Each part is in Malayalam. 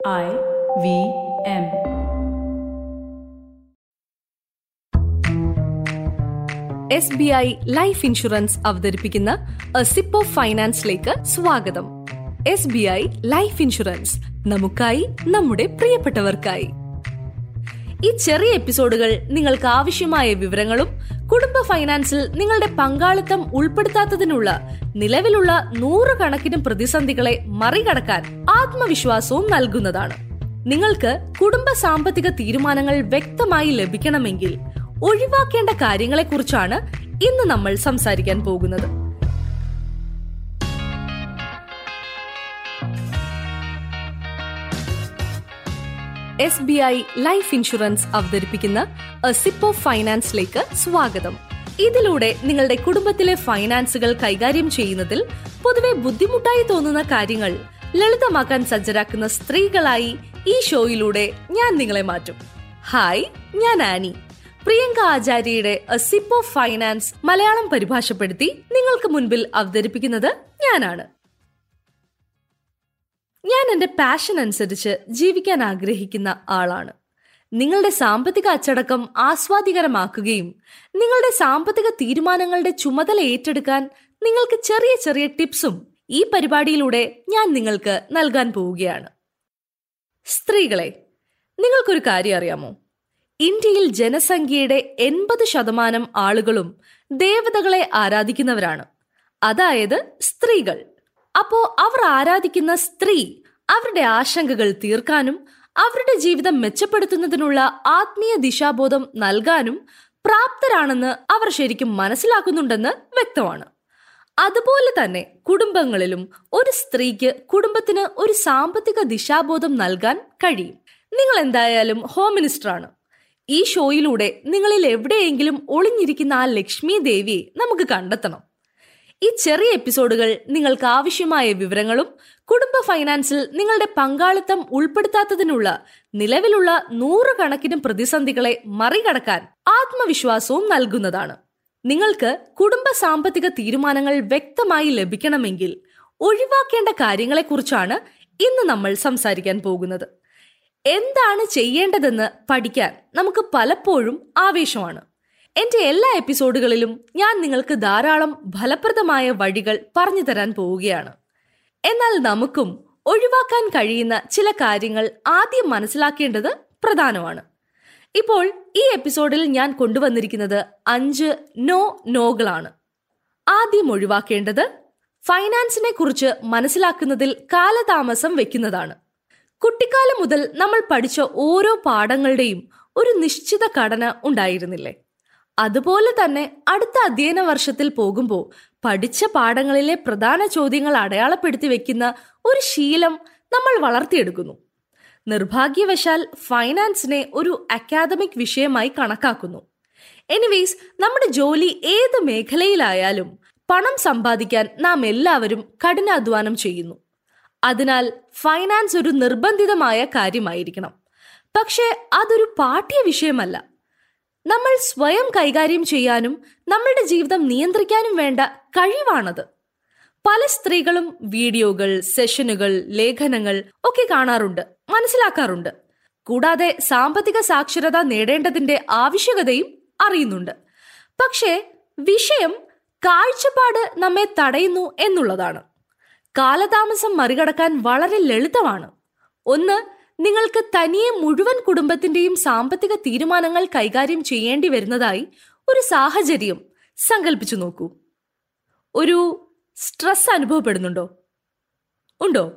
I V M. S B I life insurance അവതരിപ്പിക്കുന്ന എ സിപ്പ് ഓഫ് ഫൈനാൻസിലേക്ക് സ്വാഗതം S B I life insurance നമുക്കായി നമ്മുടെ പ്രിയപ്പെട്ടവർക്കായി ഈ ചെറിയ എപ്പിസോഡുകൾ നിങ്ങൾക്ക് ആവശ്യമായ വിവരങ്ങളും കുടുംബ ഫൈനാൻസിൽ നിങ്ങളുടെ പങ്കാളിത്തം ഉൾപ്പെടുത്താത്തതിനുള്ള നിലവിലുള്ള നൂറുകണക്കിന് പ്രതിസന്ധികളെ മറികടക്കാൻ ആത്മവിശ്വാസവും നൽകുന്നതാണ്. നിങ്ങൾക്ക് കുടുംബ സാമ്പത്തിക തീരുമാനങ്ങൾ വ്യക്തമായി ലഭിക്കണമെങ്കിൽ ഒഴിവാക്കേണ്ട കാര്യങ്ങളെക്കുറിച്ചാണ് ഇന്ന് നമ്മൾ സംസാരിക്കാൻ പോകുന്നത്. S B I life insurance അവതരിപ്പിക്കുന്ന സിപ്പോ ഫൈനാൻസിലേക്ക് സ്വാഗതം. ഇതിലൂടെ നിങ്ങളുടെ കുടുംബത്തിലെ ഫൈനാൻസുകൾ കൈകാര്യം ചെയ്യുന്നതിൽ പൊതുവെ ബുദ്ധിമുട്ടായി തോന്നുന്ന കാര്യങ്ങൾ ലളിതമാക്കാൻ സജ്ജരാക്കുന്ന സ്ത്രീകളായി ഈ ഷോയിലൂടെ ഞാൻ നിങ്ങളെ മാറ്റും. ഹായ് ഞാൻ ആനി. പ്രിയങ്ക ആചാര്യയുടെ സിപ്പോ ഫൈനാൻസ് മലയാളം പരിഭാഷപ്പെടുത്തി നിങ്ങൾക്ക് മുൻപിൽ അവതരിപ്പിക്കുന്നത് ഞാനാണ്. ഞാൻ എന്റെ പാഷൻ അനുസരിച്ച് ജീവിക്കാൻ ആഗ്രഹിക്കുന്ന ആളാണ്. നിങ്ങളുടെ സാമ്പത്തിക അച്ചടക്കം ആസ്വാദികരമാക്കുകയും നിങ്ങളുടെ സാമ്പത്തിക തീരുമാനങ്ങളുടെ ചുമതല ഏറ്റെടുക്കാൻ നിങ്ങൾക്ക് ചെറിയ ചെറിയ ടിപ്സും ഈ പരിപാടിയിലൂടെ ഞാൻ നിങ്ങൾക്ക് നൽകാൻ പോവുകയാണ്. സ്ത്രീകളെ നിങ്ങൾക്കൊരു കാര്യം അറിയാമോ? ഇന്ത്യയിൽ ജനസംഖ്യയുടെ എൺപത് ശതമാനം ആളുകളും ദേവതകളെ ആരാധിക്കുന്നവരാണ്. അതായത് സ്ത്രീകൾ. അപ്പോ അവർ ആരാധിക്കുന്ന സ്ത്രീ അവരുടെ ആശങ്കകൾ തീർക്കാനും അവരുടെ ജീവിതം മെച്ചപ്പെടുത്തുന്നതിനുള്ള ആത്മീയ ദിശാബോധം നൽകാനും പ്രാപ്തരാണെന്ന് അവർ ശരിക്കും മനസ്സിലാക്കുന്നുണ്ടെന്ന് വ്യക്തമാണ്. അതുപോലെ തന്നെ കുടുംബങ്ങളിലും ഒരു സ്ത്രീക്ക് കുടുംബത്തിന് ഒരു സാമ്പത്തിക ദിശാബോധം നൽകാൻ കഴിയും. നിങ്ങൾ എന്തായാലും ഹോം മിനിസ്റ്റർ ആണ്. ഈ ഷോയിലൂടെ നിങ്ങളിൽ എവിടെയെങ്കിലും ഒളിഞ്ഞിരിക്കുന്ന ആ ലക്ഷ്മി ദേവിയെ നമുക്ക് കണ്ടെത്തണം. ഈ ചെറിയ എപ്പിസോഡുകൾ നിങ്ങൾക്ക് ആവശ്യമായ വിവരങ്ങളും കുടുംബ ഫൈനാൻസിൽ നിങ്ങളുടെ പങ്കാളിത്തം ഉൾപ്പെടുത്താത്തതിനുള്ള നിലവിലുള്ള നൂറുകണക്കിന് പ്രതിസന്ധികളെ മറികടക്കാൻ ആത്മവിശ്വാസവും നൽകുന്നതാണ്. നിങ്ങൾക്ക് കുടുംബ സാമ്പത്തിക തീരുമാനങ്ങൾ വ്യക്തമായി ലഭിക്കണമെങ്കിൽ ഒഴിവാക്കേണ്ട കാര്യങ്ങളെക്കുറിച്ചാണ് ഇന്ന് നമ്മൾ സംസാരിക്കാൻ പോകുന്നത്. എന്താണ് ചെയ്യേണ്ടതെന്ന് പഠിക്കാൻ നമുക്ക് പലപ്പോഴും ആവേശമാണ്. എന്റെ എല്ലാ എപ്പിസോഡുകളിലും ഞാൻ നിങ്ങൾക്ക് ധാരാളം ഫലപ്രദമായ വഴികൾ പറഞ്ഞു തരാൻ പോവുകയാണ്. എന്നാൽ നമുക്കും ഒഴിവാക്കാൻ കഴിയുന്ന ചില കാര്യങ്ങൾ ആദ്യം മനസ്സിലാക്കേണ്ടത് പ്രധാനമാണ്. ഇപ്പോൾ ഈ എപ്പിസോഡിൽ ഞാൻ കൊണ്ടുവന്നിരിക്കുന്നത് അഞ്ച് നോ നോകളാണ്. ആദ്യം ഒഴിവാക്കേണ്ടത് ഫൈനാൻസിനെ കുറിച്ച് മനസ്സിലാക്കുന്നതിൽ കാലതാമസം വെക്കുന്നതാണ് കുട്ടിക്കാലം മുതൽ നമ്മൾ പഠിച്ച ഓരോ പാഠങ്ങളുടെയും ഒരു നിശ്ചിത ഘടന ഉണ്ടായിരുന്നില്ലേ? അതുപോലെ തന്നെ അടുത്ത അധ്യയന വർഷത്തിൽ പോകുമ്പോൾ പഠിച്ച പാഠങ്ങളിലെ പ്രധാന ചോദ്യങ്ങൾ അടയാളപ്പെടുത്തി വെക്കുന്ന ഒരു ശീലം നമ്മൾ വളർത്തിയെടുക്കുന്നു. നിർഭാഗ്യവശാൽ ഫൈനാൻസിനെ ഒരു അക്കാദമിക് വിഷയമായി കണക്കാക്കുന്നു. എനിവേസ് നമ്മുടെ ജോലി ഏത് മേഖലയിലായാലും പണം സമ്പാദിക്കാൻ നാം എല്ലാവരും കഠിനാധ്വാനം ചെയ്യുന്നു. അതിനാൽ ഫൈനാൻസ് ഒരു നിർബന്ധിതമായ കാര്യമായിരിക്കണം. പക്ഷേ അതൊരു പാഠ്യ വിഷയമല്ല നമ്മൾ സ്വയം കൈകാര്യം ചെയ്യാനും നമ്മളുടെ ജീവിതം നിയന്ത്രിക്കാനും വേണ്ട കഴിവാണത്. പല സ്ത്രീകളും വീഡിയോകൾ സെഷനുകൾ ലേഖനങ്ങൾ ഒക്കെ കാണാറുണ്ട് മനസ്സിലാക്കാറുണ്ട്. കൂടാതെ സാമ്പത്തിക സാക്ഷരത നേടേണ്ടതിന്റെ ആവശ്യകതയും അറിയുന്നുണ്ട്. പക്ഷേ വിഷയം കാഴ്ചപ്പാട് നമ്മെ തടയുന്നു എന്നുള്ളതാണ്. കാലതാമസം മറികടക്കാൻ വളരെ ലളിതമാണ്. ഒന്ന് നിങ്ങൾക്ക് തനിയെ മുഴുവൻ കുടുംബത്തിന്റെയും സാമ്പത്തിക തീരുമാനങ്ങൾ കൈകാര്യം ചെയ്യേണ്ടി വരുന്നതായി ഒരു സാഹചര്യം സങ്കല്പിച്ചു നോക്കൂ. ഒരു സ്ട്രെസ് അനുഭവപ്പെടുന്നുണ്ടോ? ഉണ്ടോ?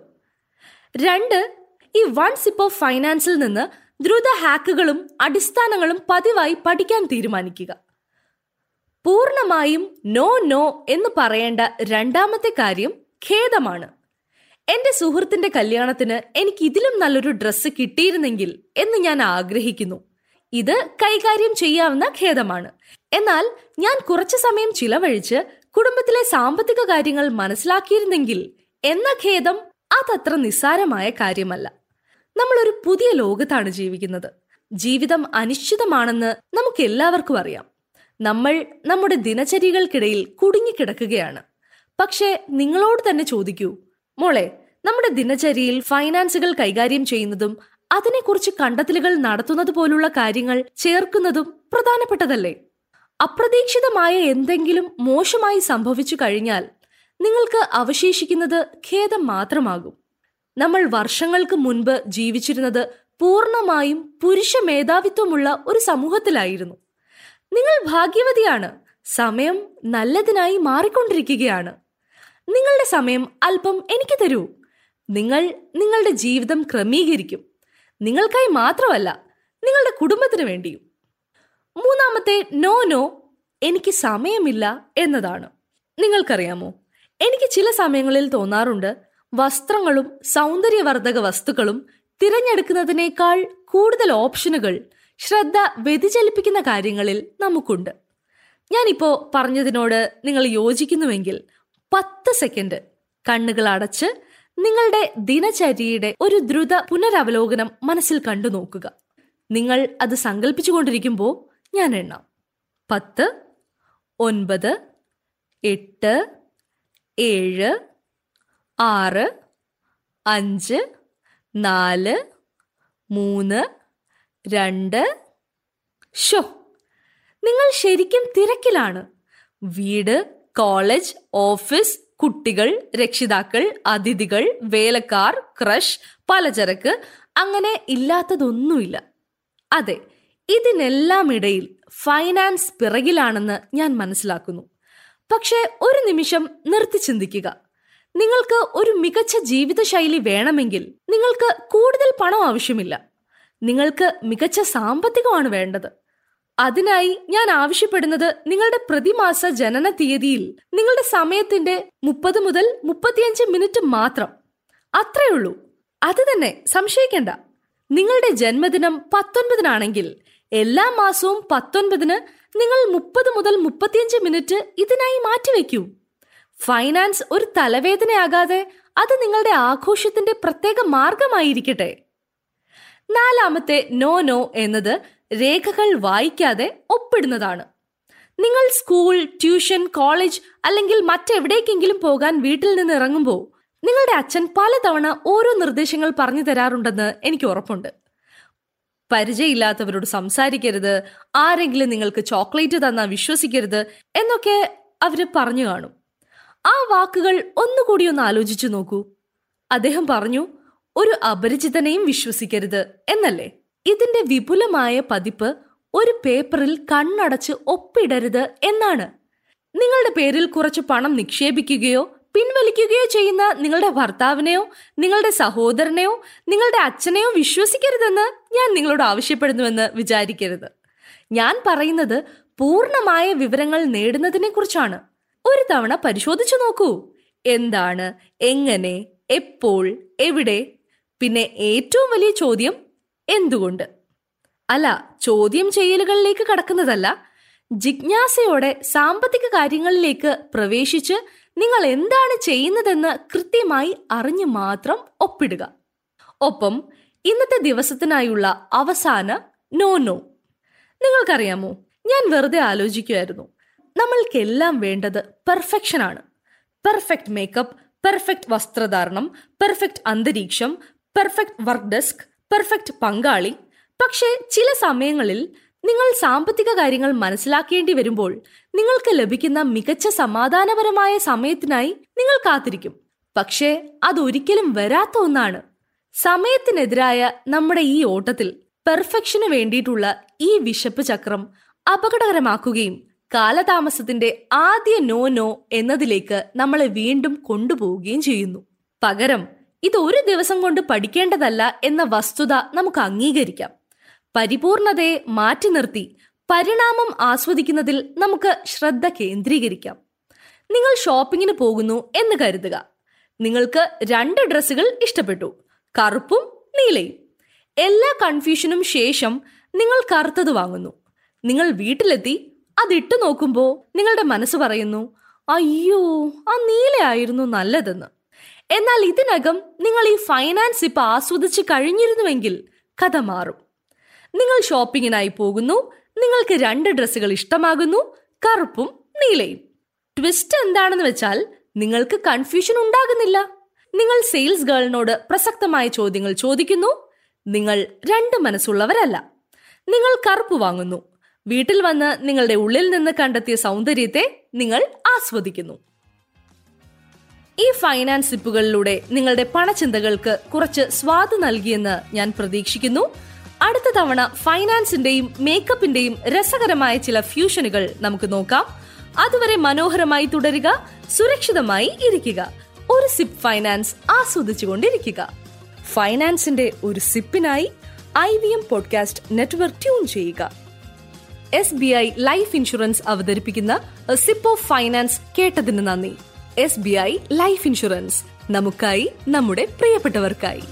രണ്ട് ഈ വൺ സിപ്പ് ഓഫ് ഫൈനാൻസിൽ നിന്ന് ദ്രുത ഹാക്കുകളും അടിസ്ഥാനങ്ങളും പതിവായി പഠിക്കാൻ തീരുമാനിക്കുക. പൂർണമായും നോ നോ എന്ന് പറയേണ്ട രണ്ടാമത്തെ കാര്യം ഖേദമാണ്. എന്റെ സുഹൃത്തിന്റെ കല്യാണത്തിന് എനിക്ക് ഇതിലും നല്ലൊരു ഡ്രസ്സ് കിട്ടിയിരുന്നെങ്കിൽ എന്ന് ഞാൻ ആഗ്രഹിക്കുന്നു. ഇത് കൈകാര്യം ചെയ്യാവുന്ന ഖേദമാണ്. എന്നാൽ ഞാൻ കുറച്ചു സമയം ചിലവഴിച്ച് കുടുംബത്തിലെ സാമ്പത്തിക കാര്യങ്ങൾ മനസ്സിലാക്കിയിരുന്നെങ്കിൽ എന്ന ഖേദം അതത്ര നിസ്സാരമായ കാര്യമല്ല. നമ്മൾ ഒരു പുതിയ ലോകത്താണ് ജീവിക്കുന്നത്. ജീവിതം അനിശ്ചിതമാണെന്ന് നമുക്ക് എല്ലാവർക്കും അറിയാം. നമ്മൾ നമ്മുടെ ദിനചര്യകൾക്കിടയിൽ കുടുങ്ങിക്കിടക്കുകയാണ്. പക്ഷേ നിങ്ങളോട് തന്നെ ചോദിക്കൂ മോളെ നമ്മുടെ ദിനചര്യയിൽ ഫൈനാൻസുകൾ കൈകാര്യം ചെയ്യുന്നതും അതിനെക്കുറിച്ച് കണ്ടെത്തലുകൾ നടത്തുന്നത് പോലുള്ള കാര്യങ്ങൾ ചേർക്കുന്നതും പ്രധാനപ്പെട്ടതല്ലേ? അപ്രതീക്ഷിതമായ എന്തെങ്കിലും മോശമായി സംഭവിച്ചു കഴിഞ്ഞാൽ നിങ്ങൾക്ക് അവശേഷിക്കുന്നത് ഖേദം മാത്രമാകും. നമ്മൾ വർഷങ്ങൾക്ക് മുൻപ് ജീവിച്ചിരുന്നത് പൂർണമായും പുരുഷ മേധാവിത്വമുള്ള ഒരു സമൂഹത്തിലായിരുന്നു. നിങ്ങൾ ഭാഗ്യവതിയാണ്. സമയം നല്ലതിനായി മാറിക്കൊണ്ടിരിക്കുകയാണ്. നിങ്ങളുടെ സമയം അല്പം എനിക്ക് തരൂ. നിങ്ങൾ നിങ്ങളുടെ ജീവിതം ക്രമീകരിക്കും. നിങ്ങൾക്കായി മാത്രമല്ല നിങ്ങളുടെ കുടുംബത്തിന് വേണ്ടിയും. മൂന്നാമത്തെ നോ നോ എനിക്ക് സമയമില്ല എന്നതാണ്. നിങ്ങൾക്കറിയാമോ? എനിക്ക് ചില സമയങ്ങളിൽ തോന്നാറുണ്ട് വസ്ത്രങ്ങളും സൗന്ദര്യവർദ്ധക വസ്തുക്കളും തിരഞ്ഞെടുക്കുന്നതിനേക്കാൾ കൂടുതൽ ഓപ്ഷനുകൾ ശ്രദ്ധ വ്യതിചലിപ്പിക്കുന്ന കാര്യങ്ങളിൽ നമുക്കുണ്ട്. ഞാനിപ്പോ പറഞ്ഞതിനോട് നിങ്ങൾ യോജിക്കുന്നുവെങ്കിൽ പത്ത് സെക്കൻഡ്. കണ്ണുകൾ അടച്ച് നിങ്ങളുടെ ദിനചര്യയുടെ ഒരു ദ്രുത പുനരവലോകനം മനസ്സിൽ കണ്ടു നോക്കുക. നിങ്ങൾ അത് സങ്കല്പിച്ചുകൊണ്ടിരിക്കുമ്പോൾ ഞാൻ എണ്ണാം. പത്ത് ഒൻപത് എട്ട് ഏഴ് ആറ് അഞ്ച് നാല് മൂന്ന് രണ്ട്. ഷോ നിങ്ങൾ ശരിക്കും തിരക്കിലാണ്. വീട് കോളേജ് ഓഫീസ് കുട്ടികൾ രക്ഷിതാക്കൾ അതിഥികൾ വേലക്കാർ ക്രഷ് പലചരക്ക് അങ്ങനെ ഇല്ലാത്തതൊന്നുമില്ല. അതെ ഇതിനെല്ലാം ഇടയിൽ ഫൈനാൻസ് പിറകിലാണെന്ന് ഞാൻ മനസ്സിലാക്കുന്നു. പക്ഷേ ഒരു നിമിഷം നിർത്തി ചിന്തിക്കുക. നിങ്ങൾക്ക് ഒരു മികച്ച ജീവിതശൈലി വേണമെങ്കിൽ നിങ്ങൾക്ക് കൂടുതൽ പണം ആവശ്യമില്ല. നിങ്ങൾക്ക് മികച്ച സാമ്പത്തികമാണ് വേണ്ടത്. അതിനായി ഞാൻ ആവശ്യപ്പെടുന്നത് നിങ്ങളുടെ പ്രതിമാസ ജനന തീയതിയിൽ നിങ്ങളുടെ സമയത്തിന്റെ മുപ്പത് മുതൽ മുപ്പത്തിയഞ്ച് മിനിറ്റ് മാത്രം. അത്രേ ഉള്ളൂ. അത് തന്നെ സംശയിക്കേണ്ട. നിങ്ങളുടെ ജന്മദിനം പത്തൊൻപതിനാണെങ്കിൽ എല്ലാ മാസവും പത്തൊൻപതിന് നിങ്ങൾ മുപ്പത് മുതൽ മുപ്പത്തിയഞ്ച് മിനിറ്റ് ഇതിനായി മാറ്റിവെക്കൂ. ഫൈനാൻസ് ഒരു തലവേദനയാകാതെ അത് നിങ്ങളുടെ ആഘോഷത്തിന്റെ പ്രത്യേക മാർഗമായിരിക്കട്ടെ. നാലാമത്തെ നോ നോ എന്നത് രേഖകൾ വായിക്കാതെ ഒപ്പിടുന്നതാണ്. നിങ്ങൾ സ്കൂൾ ട്യൂഷൻ കോളേജ് അല്ലെങ്കിൽ മറ്റെവിടേക്കെങ്കിലും പോകാൻ വീട്ടിൽ നിന്ന് ഇറങ്ങുമ്പോൾ നിങ്ങളുടെ അച്ഛൻ പലതവണ ഓരോ നിർദ്ദേശങ്ങൾ പറഞ്ഞു തരാറുണ്ടെന്ന് എനിക്ക് ഉറപ്പുണ്ട്. പരിചയമില്ലാത്തവരോട് സംസാരിക്കരുത് ആരെങ്കിലും നിങ്ങൾക്ക് ചോക്ലേറ്റ് തന്നാൽ വിശ്വസിക്കരുത് എന്നൊക്കെ അവർ പറഞ്ഞു കാണും. ആ വാക്കുകൾ ഒന്നുകൂടി ഒന്ന് ആലോചിച്ചു നോക്കൂ. അദ്ദേഹം പറഞ്ഞു ഒരു അപരിചിതനെയും വിശ്വസിക്കരുത് എന്നല്ലേ? ഇതിന്റെ വിപുലമായ പതിപ്പ് ഒരു പേപ്പറിൽ കണ്ണടച്ച് ഒപ്പിടരുത് എന്നാണ്. നിങ്ങളുടെ പേരിൽ കുറച്ച് പണം നിക്ഷേപിക്കുകയോ പിൻവലിക്കുകയോ ചെയ്യുന്ന നിങ്ങളുടെ ഭർത്താവിനെയോ നിങ്ങളുടെ സഹോദരനെയോ നിങ്ങളുടെ അച്ഛനെയോ വിശ്വസിക്കരുതെന്ന് ഞാൻ നിങ്ങളോട് ആവശ്യപ്പെടുന്നുവെന്ന് വിചാരിക്കരുത്. ഞാൻ പറയുന്നത് പൂർണമായ വിവരങ്ങൾ നേടുന്നതിനെ കുറിച്ചാണ് ഒരു തവണ പരിശോധിച്ചു നോക്കൂ. എന്താണ് എങ്ങനെ എപ്പോൾ എവിടെ? പിന്നെ ഏറ്റവും വലിയ ചോദ്യം എന്തുകൊണ്ട്? അല്ല ചോദ്യം ചെയ്യലുകളിലേക്ക് കടക്കുന്നതല്ല. ജിജ്ഞാസയോടെ സാമ്പത്തിക കാര്യങ്ങളിലേക്ക് പ്രവേശിച്ച് നിങ്ങൾ എന്താണ് ചെയ്യുന്നതെന്ന് കൃത്യമായി അറിഞ്ഞു മാത്രം ഒപ്പിടുക. ഒപ്പം ഇന്നത്തെ ദിവസത്തിനായുള്ള അവസാന നോ നോ. നിങ്ങൾക്കറിയാമോ ഞാൻ വെറുതെ ആലോചിക്കുമായിരുന്നു നമ്മൾക്കെല്ലാം വേണ്ടത് പെർഫെക്ഷൻ ആണ്. പെർഫെക്റ്റ് മേക്കപ്പ് പെർഫെക്റ്റ് വസ്ത്രധാരണം പെർഫെക്റ്റ് അന്തരീക്ഷം പെർഫെക്റ്റ് വർക്ക് ഡെസ്ക് പെർഫെക്റ്റ് പങ്കാളി. പക്ഷേ ചില സമയങ്ങളിൽ നിങ്ങൾ സാമ്പത്തിക കാര്യങ്ങൾ മനസ്സിലാക്കേണ്ടി വരുമ്പോൾ നിങ്ങൾക്ക് ലഭിക്കുന്ന മികച്ച സമാധാനപരമായ സമയത്തിനായി നിങ്ങൾ കാത്തിരിക്കും. പക്ഷേ അതൊരിക്കലും വരാത്ത ഒന്നാണ്. സമയത്തിനെതിരായ നമ്മുടെ ഈ ഓട്ടത്തിൽ പെർഫെക്ഷന് വേണ്ടിയിട്ടുള്ള ഈ വിശപ്പ് ചക്രം അപകടകരമാക്കുകയും കാലതാമസത്തിന്റെ ആദ്യ നോ നോ എന്നതിലേക്ക് നമ്മളെ വീണ്ടും കൊണ്ടുപോവുകയും ചെയ്യുന്നു. പകരം ഇത് ഒരു ദിവസം കൊണ്ട് പഠിക്കേണ്ടതല്ല എന്ന വസ്തുത നമുക്ക് അംഗീകരിക്കാം. പരിപൂർണതയെ മാറ്റി നിർത്തി പരിണാമം ആസ്വദിക്കുന്നതിൽ നമുക്ക് ശ്രദ്ധ കേന്ദ്രീകരിക്കാം. നിങ്ങൾ ഷോപ്പിങ്ങിന് പോകുന്നു എന്ന് കരുതുക. നിങ്ങൾക്ക് രണ്ട് ഡ്രസ്സുകൾ ഇഷ്ടപ്പെട്ടു. കറുപ്പും നീലയും. എല്ലാ കൺഫ്യൂഷനും ശേഷം നിങ്ങൾ കറുത്തത് വാങ്ങുന്നു. നിങ്ങൾ വീട്ടിലെത്തി അതിട്ടു നോക്കുമ്പോൾ നിങ്ങളുടെ മനസ്സ് പറയുന്നു അയ്യോ ആ നീലയായിരുന്നു നല്ലതെന്ന്. എന്നാൽ ഇതിനകം നിങ്ങൾ ഈ ഫൈനാൻസ് ഇപ്പൊ ആസ്വദിച്ച് കഴിഞ്ഞിരുന്നുവെങ്കിൽ കഥ മാറും. നിങ്ങൾ ഷോപ്പിങ്ങിനായി പോകുന്നു നിങ്ങൾക്ക് രണ്ട് ഡ്രസ്സുകൾ ഇഷ്ടമാകുന്നു കറുപ്പും നീലയും. ട്വിസ്റ്റ് എന്താണെന്ന് വെച്ചാൽ നിങ്ങൾക്ക് കൺഫ്യൂഷൻ ഉണ്ടാകുന്നില്ല. നിങ്ങൾ സെയിൽസ് ഗേളിനോട് പ്രസക്തമായ ചോദ്യങ്ങൾ ചോദിക്കുന്നു നിങ്ങൾ രണ്ട് മനസ്സുള്ളവരല്ല. നിങ്ങൾ കറുപ്പ് വാങ്ങുന്നു വീട്ടിൽ വന്ന് നിങ്ങളുടെ ഉള്ളിൽ നിന്ന് കണ്ടെത്തിയ സൗന്ദര്യത്തെ നിങ്ങൾ ആസ്വദിക്കുന്നു. ഈ ഫൈനാൻസ് ടിപ്പുകളിലൂടെ നിങ്ങളുടെ പണചിന്തകൾക്ക് കുറച്ച് സ്വാദ് നൽകിയെന്ന് ഞാൻ പ്രതീക്ഷിക്കുന്നു. അടുത്ത തവണ ഫൈനാൻസിന്റെയും മേക്കപ്പിന്റെയും രസകരമായ ചില ഫ്യൂഷനുകൾ നമുക്ക് നോക്കാം. അതുവരെ മനോഹരമായി തുടരുക സുരക്ഷിതമായി ഇരിക്കുക. ഒരു സിപ്പ് ഫൈനാൻസ് ആസ്വദിച്ചുകൊണ്ടിരിക്കുക. ഫൈനാൻസിന്റെ ഒരു സിപ്പിനായി I V M podcast network tune ചെയ്യുക. S B I life insurance അവതരിപ്പിക്കുന്ന സിപ്പ് ഓഫ് ഫൈനാൻസ് കേട്ടതിന് നന്ദി. S B I life insurance നമുക്കായി നമ്മുടെ പ്രിയപ്പെട്ടവർക്കായി.